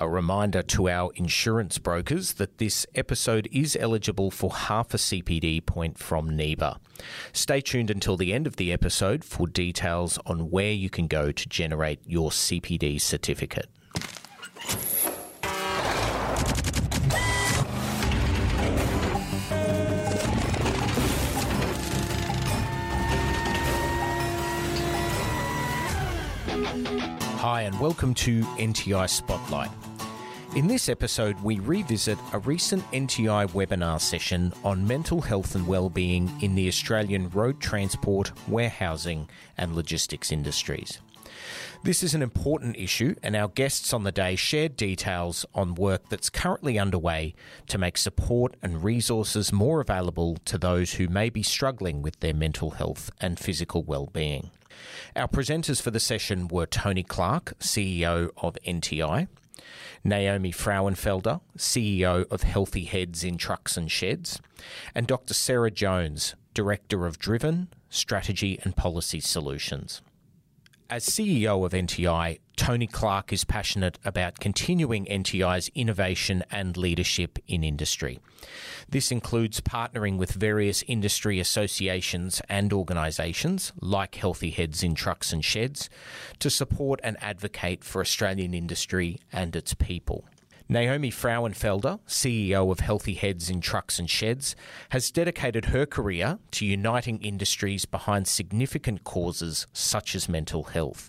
A reminder to our insurance brokers that this episode is eligible for half a CPD point from NIBA. Stay tuned until the end of the episode for details on where you can go to generate your CPD certificate. Hi, and welcome to NTI Spotlight. In this episode, we revisit a recent NTI webinar session on mental health and well-being in the Australian road transport, warehousing, and logistics industries. This is an important issue, and our guests on the day shared details on work that's currently underway to make support and resources more available to those who may be struggling with their mental health and physical well-being. Our presenters for the session were Tony Clark, CEO of NTI, Naomi Frauenfelder, CEO of Healthy Heads in Trucks and Sheds, and Dr. Sarah Jones, Director of Driven, Strategy and Policy Solutions. As CEO of NTI, Tony Clark is passionate about continuing NTI's innovation and leadership in industry. This includes partnering with various industry associations and organisations, like Healthy Heads in Trucks and Sheds, to support and advocate for Australian industry and its people. Naomi Frauenfelder, CEO of Healthy Heads in Trucks and Sheds, has dedicated her career to uniting industries behind significant causes such as mental health.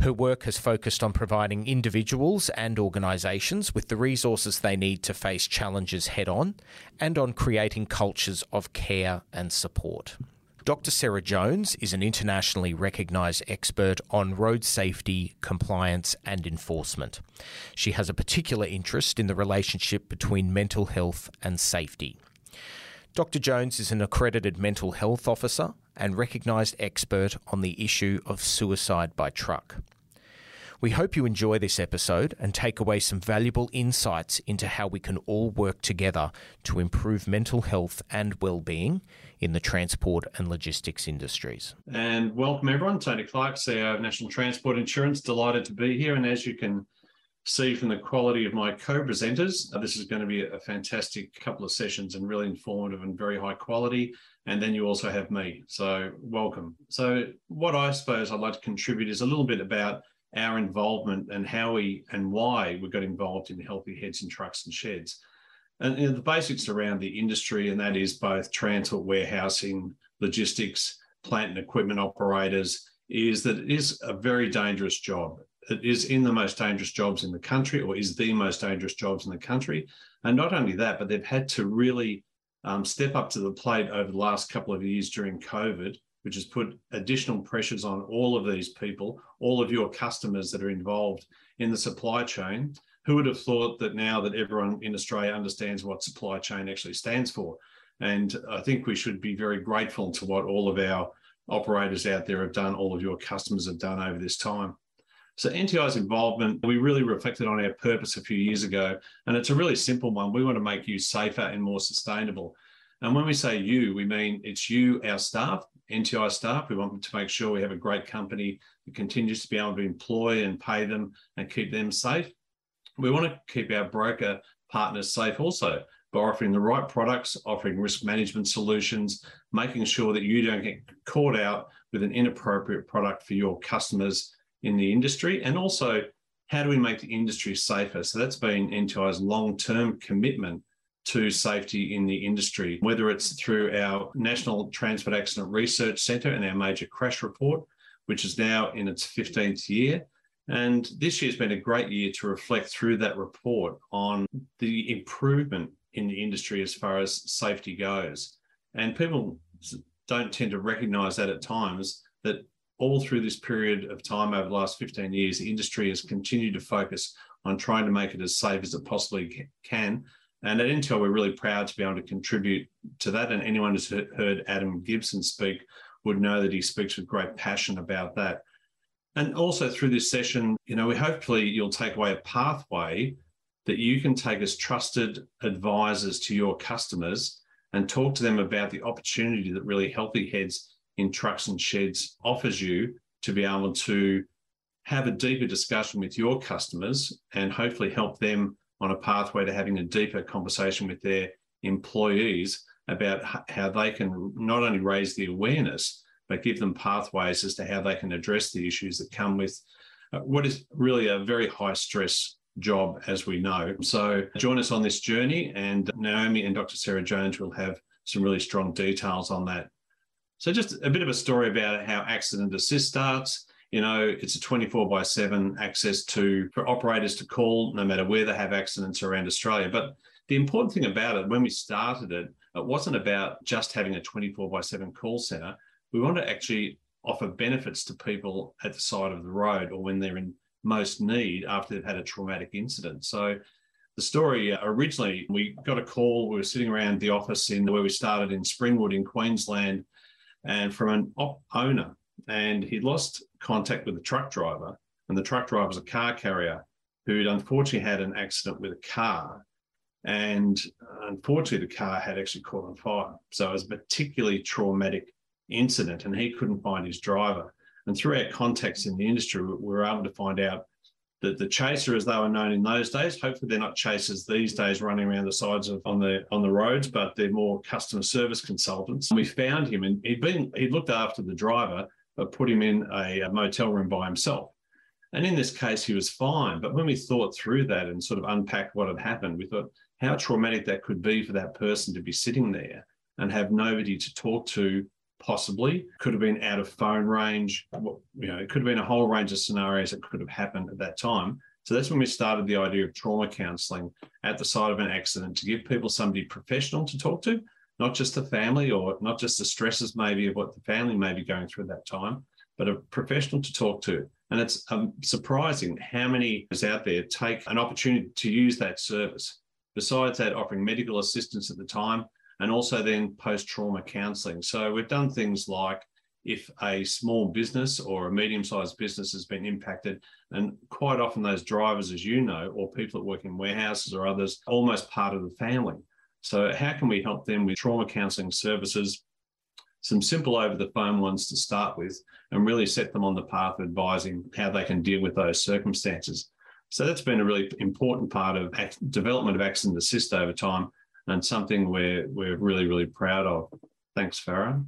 Her work has focused on providing individuals and organisations with the resources they need to face challenges head on and on creating cultures of care and support. Dr. Sarah Jones is an internationally recognised expert on road safety, compliance, and enforcement. She has a particular interest in the relationship between mental health and safety. Dr. Jones is an accredited mental health officer and recognised expert on the issue of suicide by truck. We hope you enjoy this episode and take away some valuable insights into how we can all work together to improve mental health and well-being in the transport and logistics industries. And welcome everyone, Tony Clark, CEO of National Transport Insurance. Delighted to be here. And as you can see from the quality of my co-presenters, uh, this is going to be a fantastic couple of sessions and really informative and very high quality. And then you also have me. So welcome. So what I suppose I'd like to contribute is a little bit about our involvement and how we and why we got involved in healthy heads and trucks and sheds. And you know, the basics around the industry, and that is both transport, warehousing, logistics, plant and equipment operators, is that it is a very dangerous job. It is in the most dangerous jobs in the country, or is the most dangerous jobs in the country. And not only that, but they've had to really um, step up to the plate over the last couple of years during COVID which has put additional pressures on all of these people, all of your customers that are involved in the supply chain. Who would have thought that now that everyone in Australia understands what supply chain actually stands for? And I think we should be very grateful to what all of our operators out there have done, all of your customers have done over this time. So NTI's involvement, we really reflected on our purpose a few years ago, and it's a really simple one. We want to make you safer and more sustainable. And when we say you, we mean it's you, our staff, NTI staff. We want to make sure we have a great company that continues to be able to employ and pay them and keep them safe. We want to keep our broker partners safe also by offering the right products, offering risk management solutions, making sure that you don't get caught out with an inappropriate product for your customers in the industry. And also, how do we make the industry safer? So that's been NTI's long term commitment to safety in the industry, whether it's through our National Transport Accident Research Centre and our major crash report, which is now in its 15th year. And this year's been a great year to reflect through that report on the improvement in the industry as far as safety goes. And people don't tend to recognize that at times that all through this period of time over the last 15 years, the industry has continued to focus on trying to make it as safe as it possibly can and at NTI, we're really proud to be able to contribute to that. And anyone who's heard Adam Gibson speak would know that he speaks with great passion about that. And also through this session, you know, we hopefully you'll take away a pathway that you can take as trusted advisors to your customers and talk to them about the opportunity that really Healthy Heads in Trucks and Sheds offers you to be able to have a deeper discussion with your customers and hopefully help them on a pathway to having a deeper conversation with their employees about how they can not only raise the awareness, but give them pathways as to how they can address the issues that come with uh, what is really a very high stress job, as we know. So join us on this journey, and Naomi and Dr. Sarah Jones will have some really strong details on that. So just a bit of a story about how Accident Assist starts. You know, it's a 24 by 7 access to for operators to call no matter where they have accidents around Australia. But the important thing about it, when we started it, it wasn't about just having a 24 by 7 call center. We want to actually offer benefits to people at the side of the road or when they're in most need after they've had a traumatic incident. So the story uh, originally, we got a call. We were sitting around the office in where we started in Springwood in Queensland, and from an op- owner, and he'd lost contact with the truck driver, and the truck driver was a car carrier who'd unfortunately had an accident with a car, and unfortunately the car had actually caught on fire. So it was a particularly traumatic incident, and he couldn't find his driver. And through our contacts in the industry, we were able to find out that the chaser, as they were known in those days, hopefully they're not chasers these days running around the sides of on the on the roads, but they're more customer service consultants. And we found him, and he'd been he looked after the driver, but put him in a, a motel room by himself. And in this case, he was fine. But when we thought through that and sort of unpacked what had happened, we thought how traumatic that could be for that person to be sitting there and have nobody to talk to possibly could have been out of phone range you know it could have been a whole range of scenarios that could have happened at that time so that's when we started the idea of trauma counselling at the site of an accident to give people somebody professional to talk to not just the family or not just the stresses maybe of what the family may be going through at that time but a professional to talk to and it's um, surprising how many is out there take an opportunity to use that service besides that offering medical assistance at the time and also then post trauma counselling. So we've done things like if a small business or a medium sized business has been impacted, and quite often those drivers, as you know, or people that work in warehouses or others, almost part of the family. So, how can we help them with trauma counselling services? Some simple over the phone ones to start with, and really set them on the path of advising how they can deal with those circumstances. So, that's been a really important part of development of accident assist over time and something we're we're really really proud of. Thanks, Farah.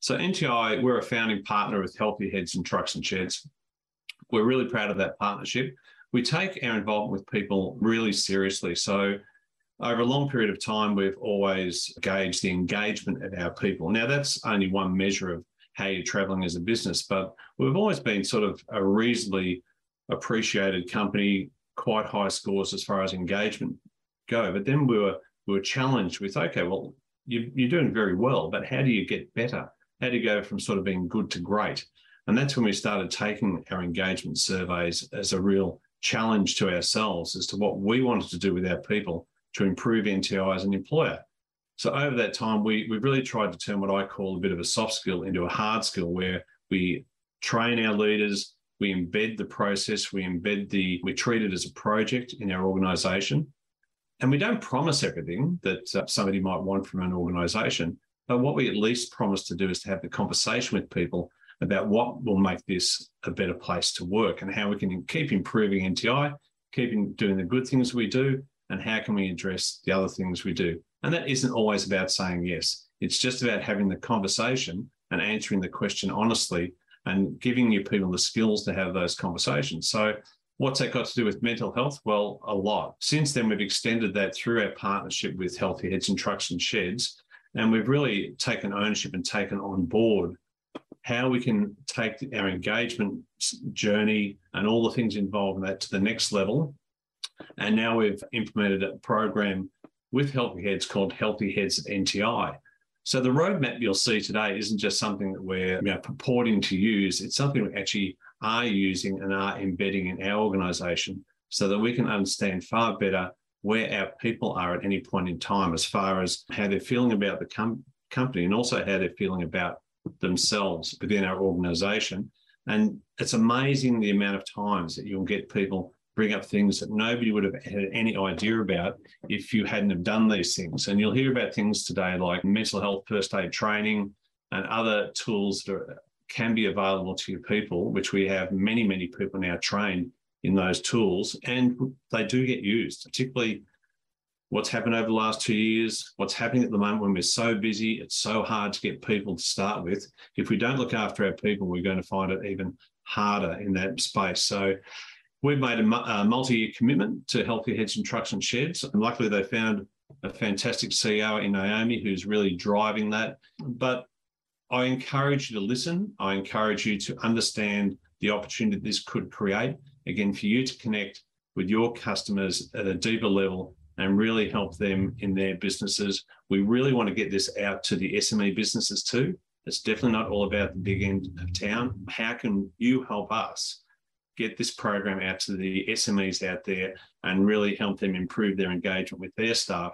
So NTI, we're a founding partner with Healthy Heads and Trucks and Sheds. We're really proud of that partnership. We take our involvement with people really seriously. So over a long period of time, we've always gauged the engagement of our people. Now, that's only one measure of how you're traveling as a business, but we've always been sort of a reasonably appreciated company quite high scores as far as engagement go. But then we were we were challenged with, okay, well, you, you're doing very well, but how do you get better? How do you go from sort of being good to great? And that's when we started taking our engagement surveys as a real challenge to ourselves as to what we wanted to do with our people to improve NTI as an employer. So over that time, we, we've really tried to turn what I call a bit of a soft skill into a hard skill where we train our leaders, we embed the process, we embed the, we treat it as a project in our organization. And we don't promise everything that uh, somebody might want from an organization. But what we at least promise to do is to have the conversation with people about what will make this a better place to work and how we can keep improving NTI, keeping doing the good things we do, and how can we address the other things we do. And that isn't always about saying yes. It's just about having the conversation and answering the question honestly and giving your people the skills to have those conversations. So, what's that got to do with mental health? Well, a lot. Since then, we've extended that through our partnership with Healthy Heads and Trucks and Sheds. And we've really taken ownership and taken on board how we can take our engagement journey and all the things involved in that to the next level. And now we've implemented a program with Healthy Heads called Healthy Heads NTI. So the roadmap you'll see today isn't just something that we're you know, purporting to use. It's something we actually are using and are embedding in our organisation so that we can understand far better where our people are at any point in time as far as how they're feeling about the com- company and also how they're feeling about themselves within our organisation. And it's amazing the amount of times that you'll get people bring up things that nobody would have had any idea about if you hadn't have done these things. And you'll hear about things today like mental health first aid training and other tools that are can be available to your people, which we have many, many people now trained in those tools, and they do get used, particularly what's happened over the last two years, what's happening at the moment when we're so busy, it's so hard to get people to start with. If we don't look after our people, we're going to find it even harder in that space. So we've made a, multi-year commitment to Healthy Heads and Trucks and Sheds. And luckily they found a fantastic CEO in Naomi who's really driving that. But I encourage you to listen. I encourage you to understand the opportunity this could create. Again, for you to connect with your customers at a deeper level and really help them in their businesses. We really want to get this out to the SME businesses too. It's definitely not all about the big end of town. How can you help us get this program out to the SMEs out there and really help them improve their engagement with their staff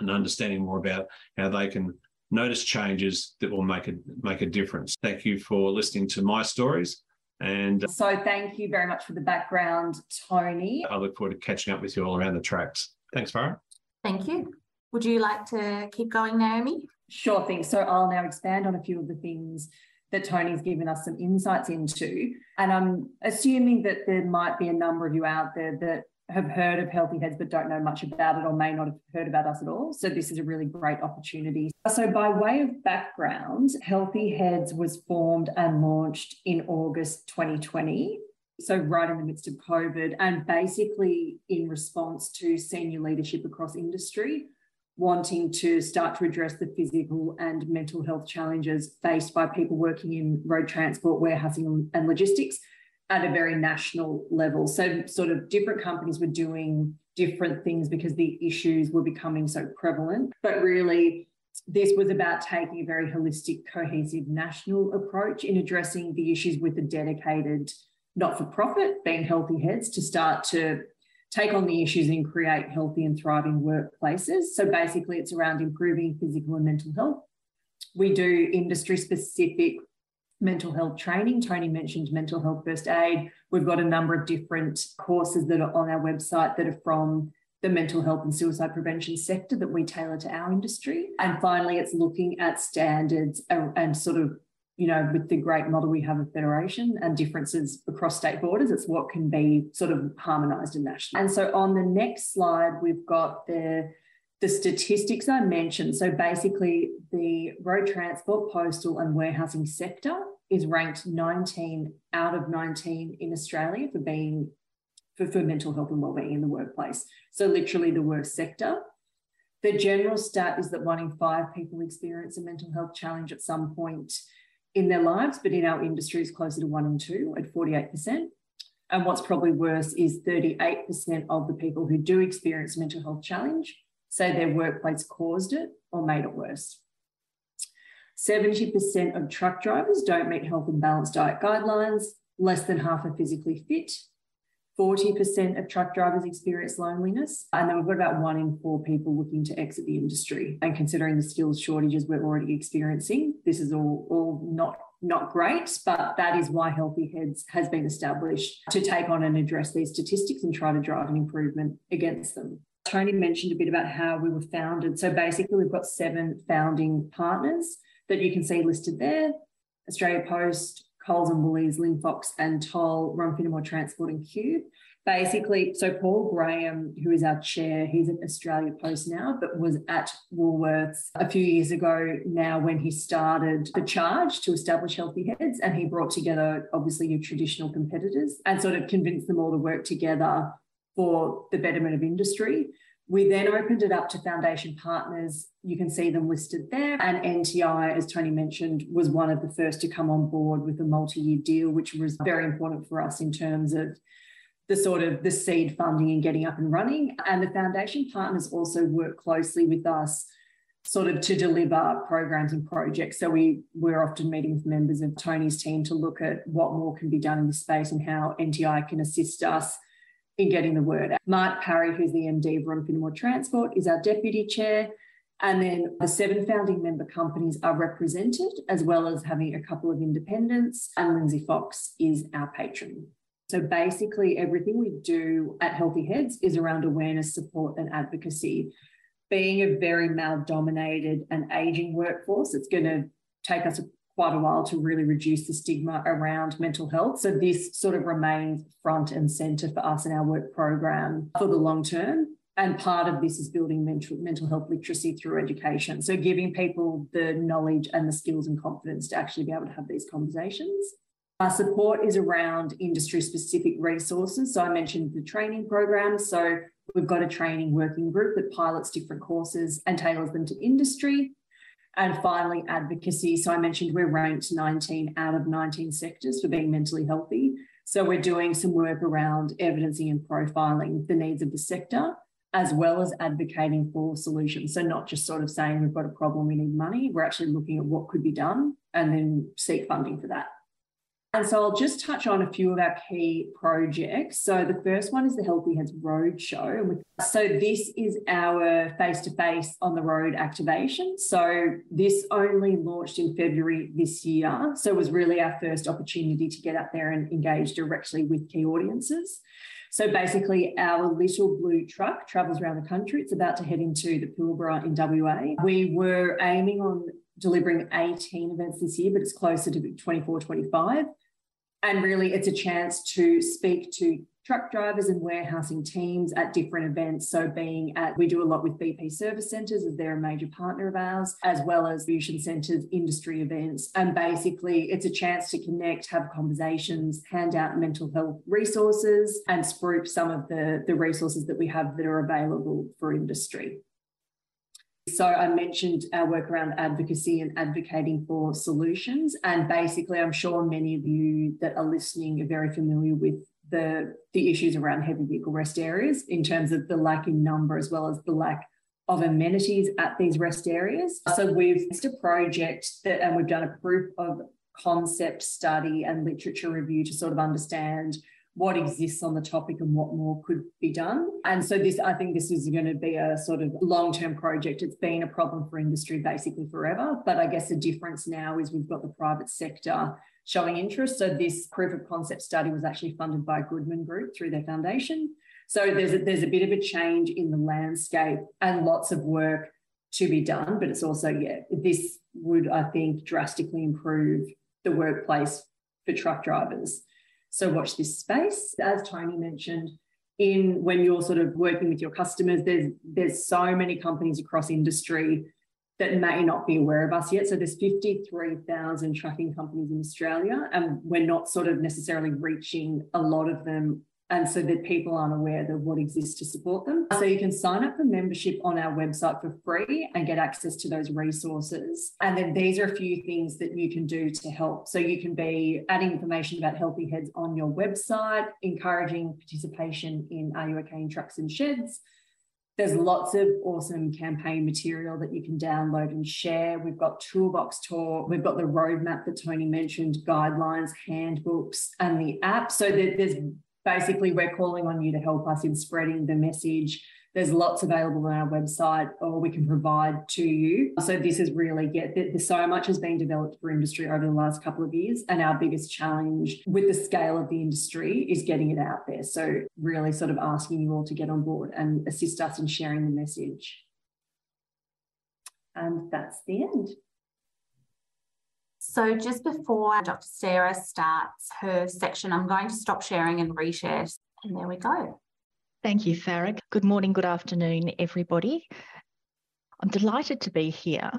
and understanding more about how they can notice changes that will make a make a difference. Thank you for listening to my stories. And so thank you very much for the background, Tony. I look forward to catching up with you all around the tracks. Thanks, Farah. Thank you. Would you like to keep going, Naomi? Sure thing. So I'll now expand on a few of the things that Tony's given us some insights into. And I'm assuming that there might be a number of you out there that have heard of Healthy Heads but don't know much about it or may not have heard about us at all. So this is a really great opportunity. So by way of background, Healthy Heads was formed and launched in August 2020 so right in the midst of COVID, and basically in response to senior leadership across industry wanting to start to address the physical and mental health challenges faced by people working in road transport, warehousing, and logistics at a very national level. So, sort of different companies were doing different things because the issues were becoming so prevalent. But really, this was about taking a very holistic, cohesive national approach in addressing the issues with a dedicated not for profit, being healthy heads, to start to take on the issues and create healthy and thriving workplaces. So basically, it's around improving physical and mental health. We do industry specific mental health training. Tony mentioned mental health first aid. We've got a number of different courses that are on our website that are from the mental health and suicide prevention sector that we tailor to our industry. And finally, it's looking at standards and sort of you know, with the great model we have of federation and differences across state borders, it's what can be sort of harmonised and national. And so on the next slide, we've got the the statistics I mentioned. So basically, the road transport, postal, and warehousing sector is ranked 19 out of 19 in Australia for being for, for mental health and wellbeing in the workplace. So literally the worst sector. The general stat is that one in five people experience a mental health challenge at some point in their lives, but in our industry is closer to one and two at 48%. And what's probably worse is 38% of the people who do experience mental health challenge say their workplace caused it or made it worse. 70% of truck drivers don't meet health and balanced diet guidelines. Less than half are physically fit. 40% of truck drivers experience loneliness. And then we've got about one in four people looking to exit the industry. And considering the skills shortages we're already experiencing, this is all, all not, not great, but that is why Healthy Heads has been established to take on and address these statistics and try to drive an improvement against them. Tony mentioned a bit about how we were founded. So basically, we've got seven founding partners that you can see listed there Australia Post, Coles and Woolies, Linfox and Toll, Ron Transport and Qube. Basically, so Paul Graham, who is our chair, he's at Australia Post now, but was at Woolworths a few years ago now when he started the charge to establish Healthy Heads. And he brought together, obviously, your traditional competitors and sort of convinced them all to work together for the betterment of industry. We then opened it up to foundation partners. You can see them listed there. And NTI, as Tony mentioned, was one of the first to come on board with a multi year deal, which was very important for us in terms of the sort of the seed funding and getting up and running. And the foundation partners also work closely with us sort of to deliver programs and projects. So we we're often meeting with members of Tony's team to look at what more can be done in this space and how NTI can assist us in getting the word out. Mark Parry, who's the MD of Ron Finemore Transport, is our deputy chair. And then the seven founding member companies are represented, as well as having a couple of independents. And Lindsay Fox is our patron. So basically, everything we do at Healthy Heads is around awareness, support, and advocacy. Being a very male dominated and aging workforce, it's going to take us quite a while to really reduce the stigma around mental health. So this sort of remains front and centre for us in our work program for the long term. And part of this is building mental, mental health literacy through education. So giving people the knowledge and the skills and confidence to actually be able to have these conversations. Our support is around industry specific resources. So I mentioned the training program. So we've got a training working group that pilots different courses and tailors them to industry. And finally, advocacy. So I mentioned we're ranked 19 out of 19 sectors for being mentally healthy. So we're doing some work around evidencing and profiling the needs of the sector, as well as advocating for solutions. So not just sort of saying we've got a problem, we need money. We're actually looking at what could be done and then seek funding for that. And so I'll just touch on a few of our key projects. So the first one is the Healthy Heads Roadshow. So this is our face-to-face on the road activation. So this only launched in February this year. So it was really our first opportunity to get out there and engage directly with key audiences. So basically, our little blue truck travels around the country. It's about to head into the Pilbara in WA. We were aiming on delivering 18 events this year, but it's closer to 24, 25. And really, it's a chance to speak to truck drivers and warehousing teams at different events. So, being at, we do a lot with BP Service Centres as they're a major partner of ours, as well as Fusion Centres industry events. And basically, it's a chance to connect, have conversations, hand out mental health resources, and spruik some of the, the resources that we have that are available for industry. So I mentioned our work around advocacy and advocating for solutions. And basically, I'm sure many of you that are listening are very familiar with the, the issues around heavy vehicle rest areas in terms of the lack in number as well as the lack of amenities at these rest areas. So we've it's a project that and we've done a proof of concept study and literature review to sort of understand what exists on the topic and what more could be done. And so this, I think this is going to be a sort of long-term project. It's been a problem for industry basically forever. But I guess the difference now is we've got the private sector showing interest. So this proof of concept study was actually funded by Goodman Group through their foundation. So there's a, there's a bit of a change in the landscape and lots of work to be done. But it's also, yeah, this would, I think, drastically improve the workplace for truck drivers. So watch this space. As Tony mentioned, in when you're sort of working with your customers, there's there's so many companies across industry that may not be aware of us yet. So there's 53,000 trucking companies in Australia, and we're not sort of necessarily reaching a lot of them and so that people aren't aware of what exists to support them. So you can sign up for membership on our website for free and get access to those resources. And then these are a few things that you can do to help. So you can be adding information about healthy heads on your website, encouraging participation in Are You OK in Trucks and Sheds. There's lots of awesome campaign material that you can download and share. We've got Toolbox Talk, we've got the roadmap that Tony mentioned, guidelines, handbooks, and the app. So there's basically we're calling on you to help us in spreading the message. There's lots available on our website or we can provide to you. So this is really get there's so much has been developed for industry over the last couple of years and our biggest challenge with the scale of the industry is getting it out there. So really sort of asking you all to get on board and assist us in sharing the message. And that's the end so just before Dr. Sarah starts her section, I'm going to stop sharing and reshare. And there we go. Thank you, Farah. Good morning, good afternoon, everybody. I'm delighted to be here,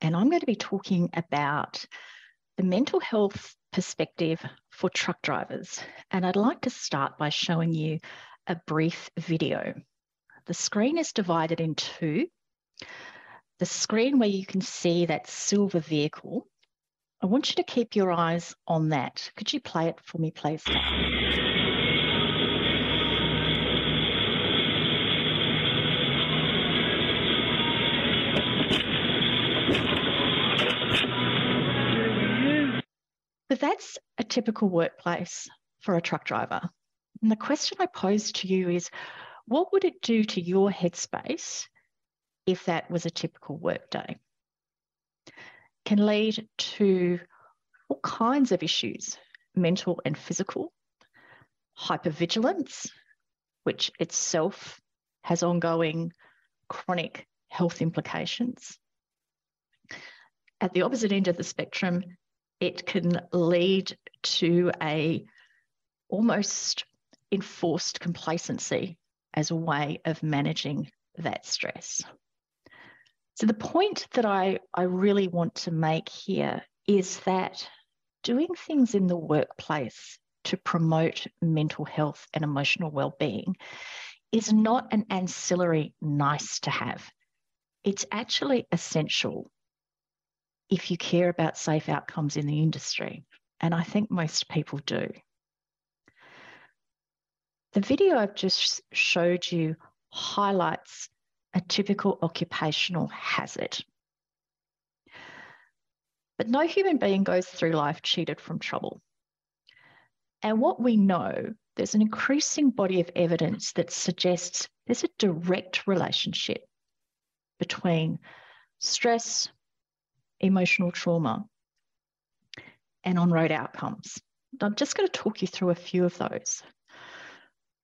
and I'm going to be talking about the mental health perspective for truck drivers. And I'd like to start by showing you a brief video. The screen is divided in two. The screen where you can see that silver vehicle I want you to keep your eyes on that. Could you play it for me, please? So that's a typical workplace for a truck driver. And the question I pose to you is what would it do to your headspace if that was a typical workday? Can lead to all kinds of issues, mental and physical, hypervigilance, which itself has ongoing chronic health implications. At the opposite end of the spectrum, it can lead to a almost enforced complacency as a way of managing that stress. So the point that I, I really want to make here is that doing things in the workplace to promote mental health and emotional well-being is not an ancillary nice to have. It's actually essential if you care about safe outcomes in the industry. And I think most people do. The video I've just showed you highlights a typical occupational hazard. But no human being goes through life cheated from trouble. And what we know, there's an increasing body of evidence that suggests there's a direct relationship between stress, emotional trauma, and on road outcomes. I'm just going to talk you through a few of those.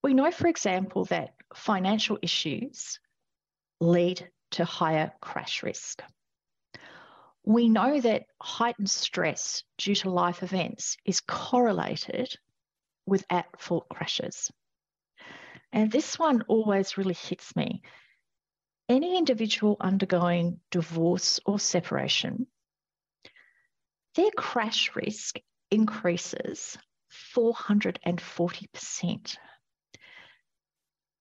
We know, for example, that financial issues lead to higher crash risk. We know that heightened stress due to life events is correlated with at fault crashes. And this one always really hits me. Any individual undergoing divorce or separation, their crash risk increases 440%.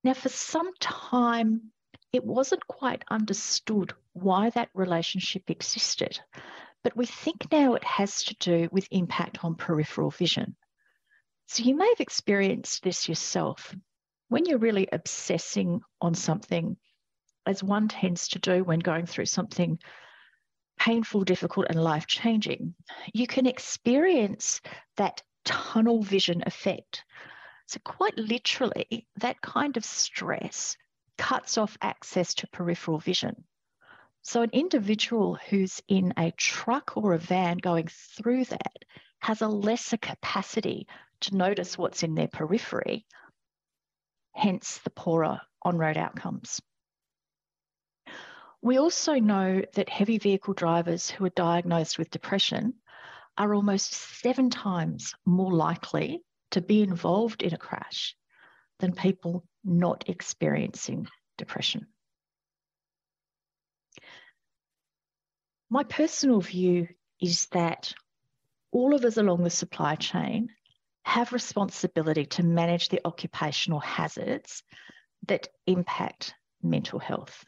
Now, for some time, it wasn't quite understood why that relationship existed, but we think now it has to do with impact on peripheral vision. So you may have experienced this yourself. When you're really obsessing on something, as one tends to do when going through something painful, difficult, and life changing, you can experience that tunnel vision effect. So, quite literally, that kind of stress cuts off access to peripheral vision. So, an individual who's in a truck or a van going through that has a lesser capacity to notice what's in their periphery, hence the poorer on road outcomes. We also know that heavy vehicle drivers who are diagnosed with depression are almost seven times more likely to be involved in a crash than people not experiencing depression. My personal view is that all of us along the supply chain have responsibility to manage the occupational hazards that impact mental health.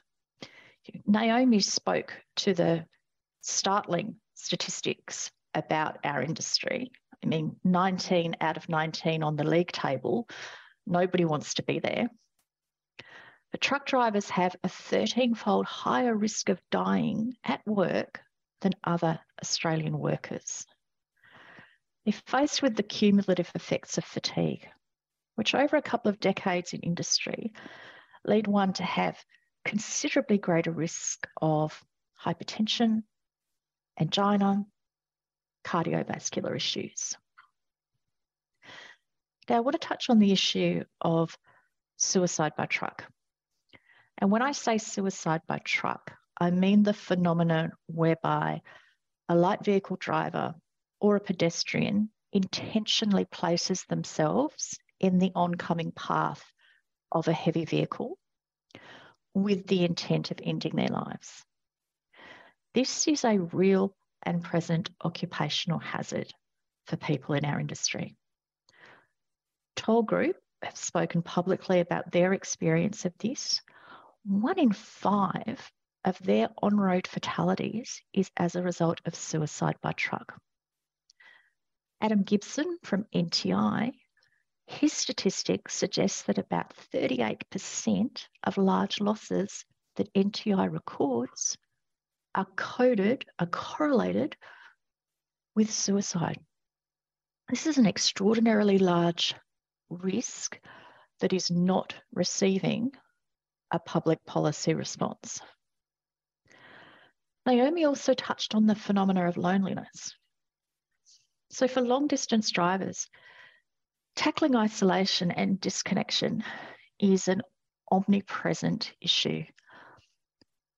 Naomi spoke to the startling statistics about our industry. I mean, 19 out of 19 on the league table, nobody wants to be there. But truck drivers have a 13 fold higher risk of dying at work than other Australian workers. If faced with the cumulative effects of fatigue, which over a couple of decades in industry lead one to have considerably greater risk of hypertension, angina, cardiovascular issues. I want to touch on the issue of suicide by truck. And when I say suicide by truck, I mean the phenomenon whereby a light vehicle driver or a pedestrian intentionally places themselves in the oncoming path of a heavy vehicle with the intent of ending their lives. This is a real and present occupational hazard for people in our industry. Toll Group have spoken publicly about their experience of this. One in five of their on road fatalities is as a result of suicide by truck. Adam Gibson from NTI, his statistics suggest that about 38% of large losses that NTI records are coded, are correlated with suicide. This is an extraordinarily large risk that is not receiving a public policy response. Naomi also touched on the phenomena of loneliness. So, for long distance drivers, tackling isolation and disconnection is an omnipresent issue.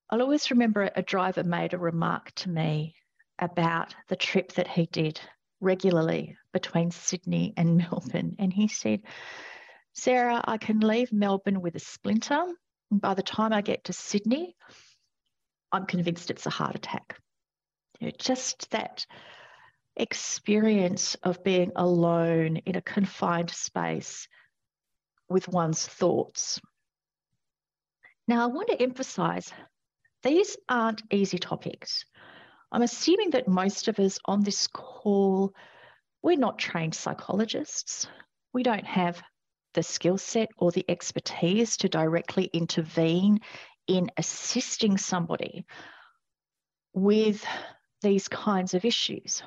I'll always remember a driver made a remark to me about the trip that he did regularly between Sydney and Melbourne. And he said, Sarah, I can leave Melbourne with a splinter. And by the time I get to Sydney, I'm convinced it's a heart attack. You know, just that experience of being alone in a confined space with one's thoughts. Now, I want to emphasize these aren't easy topics. I'm assuming that most of us on this call, we're not trained psychologists. We don't have the skill set or the expertise to directly intervene in assisting somebody with these kinds of issues.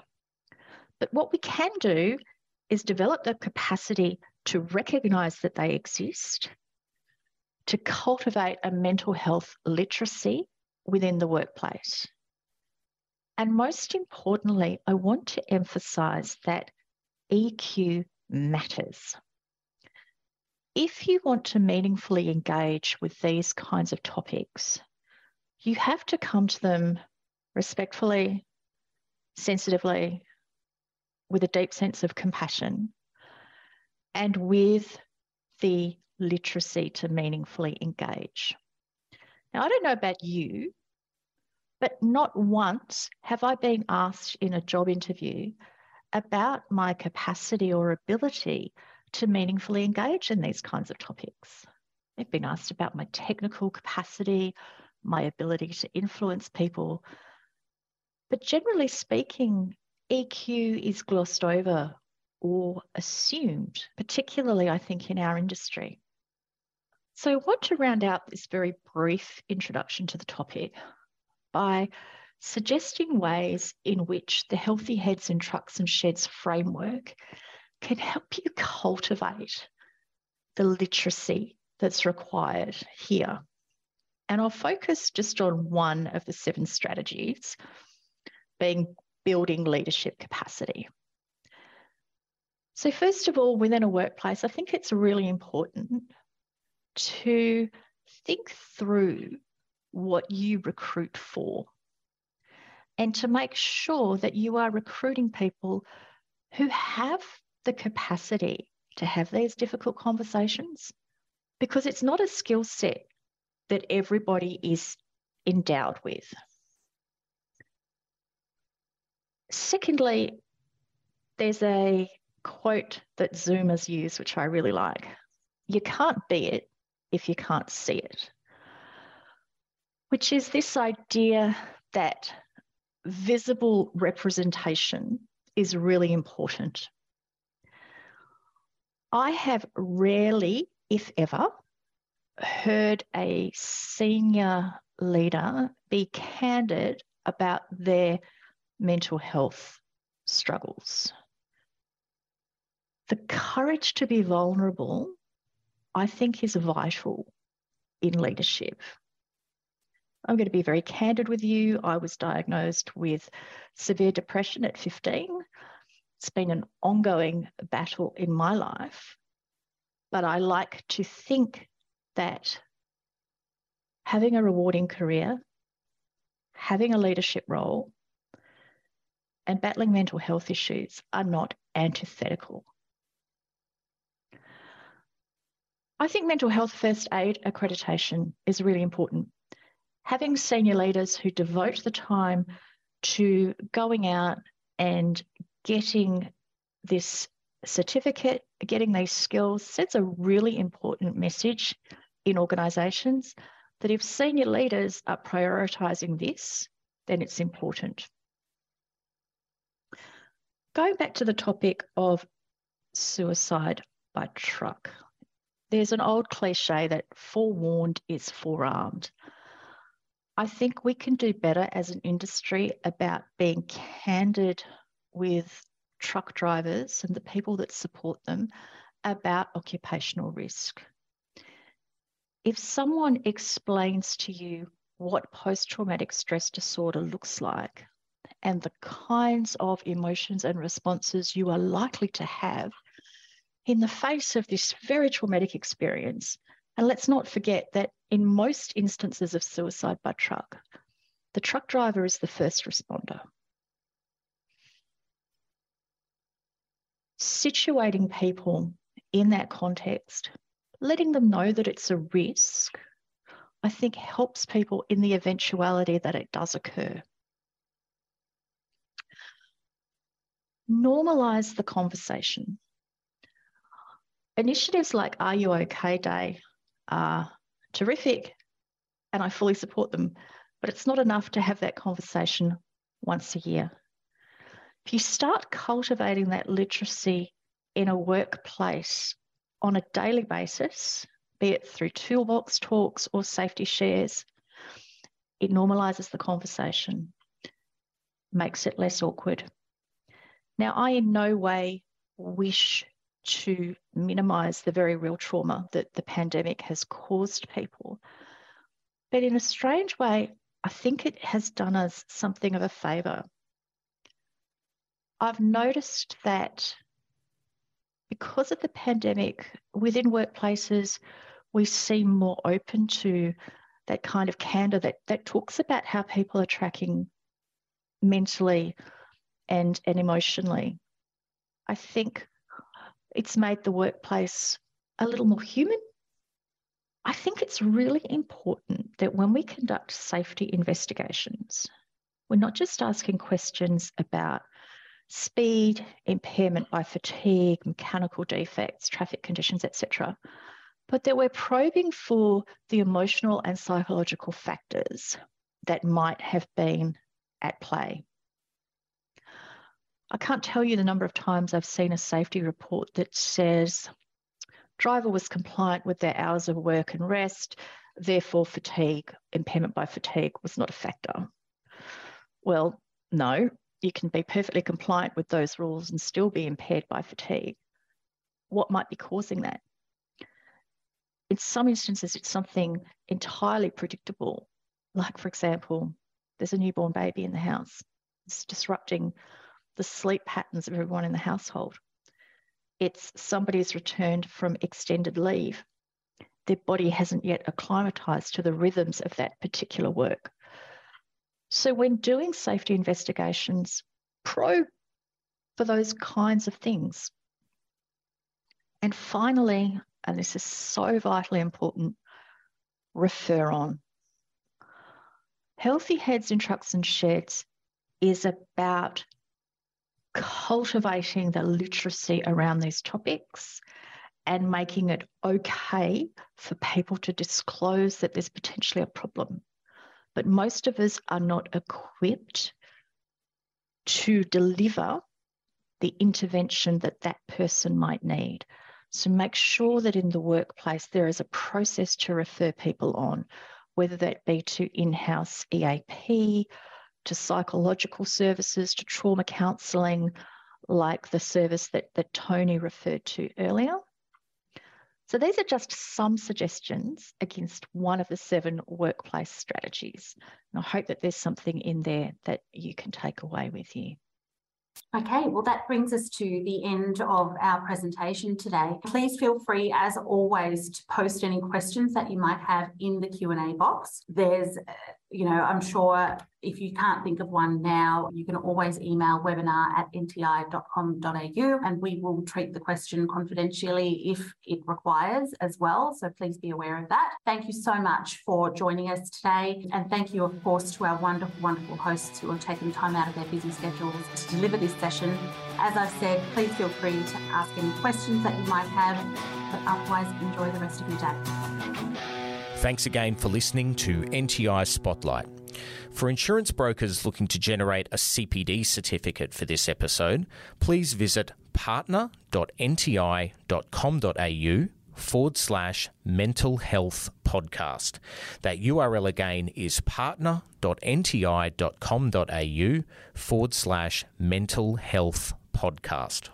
But what we can do is develop the capacity to recognize that they exist, to cultivate a mental health literacy within the workplace. And most importantly, I want to emphasize that EQ matters. If you want to meaningfully engage with these kinds of topics, you have to come to them respectfully, sensitively, with a deep sense of compassion, and with the literacy to meaningfully engage. Now, I don't know about you, but not once have I been asked in a job interview about my capacity or ability to meaningfully engage in these kinds of topics. I've been asked about my technical capacity, my ability to influence people. But generally speaking, EQ is glossed over or assumed, particularly, I think, in our industry. So, I want to round out this very brief introduction to the topic by suggesting ways in which the Healthy Heads and Trucks and Sheds framework can help you cultivate the literacy that's required here. And I'll focus just on one of the seven strategies, being building leadership capacity. So, first of all, within a workplace, I think it's really important to think through what you recruit for and to make sure that you are recruiting people who have the capacity to have these difficult conversations because it's not a skill set that everybody is endowed with. Secondly, there's a quote that Zoomers use, which I really like. You can't be it if you can't see it, which is this idea that visible representation is really important. I have rarely, if ever, heard a senior leader be candid about their mental health struggles. The courage to be vulnerable, I think, is vital in leadership. I'm going to be very candid with you. I was diagnosed with severe depression at 15. It's been an ongoing battle in my life. But I like to think that having a rewarding career, having a leadership role, and battling mental health issues are not antithetical. I think mental health first aid accreditation is really important. Having senior leaders who devote the time to going out and getting this certificate, getting these skills sends a really important message in organisations that if senior leaders are prioritising this, then it's important. Going back to the topic of suicide by truck, there's an old cliche that forewarned is forearmed. I think we can do better as an industry about being candid with truck drivers and the people that support them about occupational risk. If someone explains to you what post traumatic stress disorder looks like and the kinds of emotions and responses you are likely to have in the face of this very traumatic experience. And let's not forget that in most instances of suicide by truck, the truck driver is the first responder. Situating people in that context, letting them know that it's a risk, I think helps people in the eventuality that it does occur. Normalize the conversation. Initiatives like Are You OK Day are terrific and I fully support them, but it's not enough to have that conversation once a year. If you start cultivating that literacy in a workplace on a daily basis, be it through toolbox talks or safety shares, it normalizes the conversation, makes it less awkward. Now, I in no way wish to minimize the very real trauma that the pandemic has caused people. But in a strange way, I think it has done us something of a favor. I've noticed that because of the pandemic, within workplaces, we seem more open to that kind of candor that, that talks about how people are tracking mentally and, and emotionally. I think it's made the workplace a little more human. I think it's really important that when we conduct safety investigations, we're not just asking questions about speed, impairment by fatigue, mechanical defects, traffic conditions, etc., but that we're probing for the emotional and psychological factors that might have been at play. I can't tell you the number of times I've seen a safety report that says driver was compliant with their hours of work and rest, therefore fatigue, impairment by fatigue was not a factor. Well, no, you can be perfectly compliant with those rules and still be impaired by fatigue. What might be causing that? In some instances, it's something entirely predictable. Like, for example, there's a newborn baby in the house. It's disrupting the sleep patterns of everyone in the household. It's somebody's returned from extended leave. Their body hasn't yet acclimatized to the rhythms of that particular work. So, when doing safety investigations, probe for those kinds of things. And finally, and this is so vitally important, refer on. Healthy Heads in Trucks and Sheds is about cultivating the literacy around these topics and making it okay for people to disclose that there's potentially a problem. But most of us are not equipped to deliver the intervention that that person might need. So make sure that in the workplace there is a process to refer people on, whether that be to in house EAP, to psychological services, to trauma counselling, like the service that, that Tony referred to earlier. So these are just some suggestions against one of the seven workplace strategies. And I hope that there's something in there that you can take away with you. Okay, well, that brings us to the end of our presentation today. Please feel free, as always, to post any questions that you might have in the Q&A box. There's you know, I'm sure if you can't think of one now, you can always email webinar at nti.com.au and we will treat the question confidentially if it requires as well. So please be aware of that. Thank you so much for joining us today. And thank you, of course, to our wonderful, wonderful hosts who have taken time out of their busy schedules to deliver this session. As I've said, please feel free to ask any questions that you might have, but otherwise enjoy the rest of your day. Thanks again for listening to NTI Spotlight. For insurance brokers looking to generate a CPD certificate for this episode, please visit partner.nti.com.au forward slash mental health podcast. That URL again is partner.nti.com.au forward slash mental health podcast.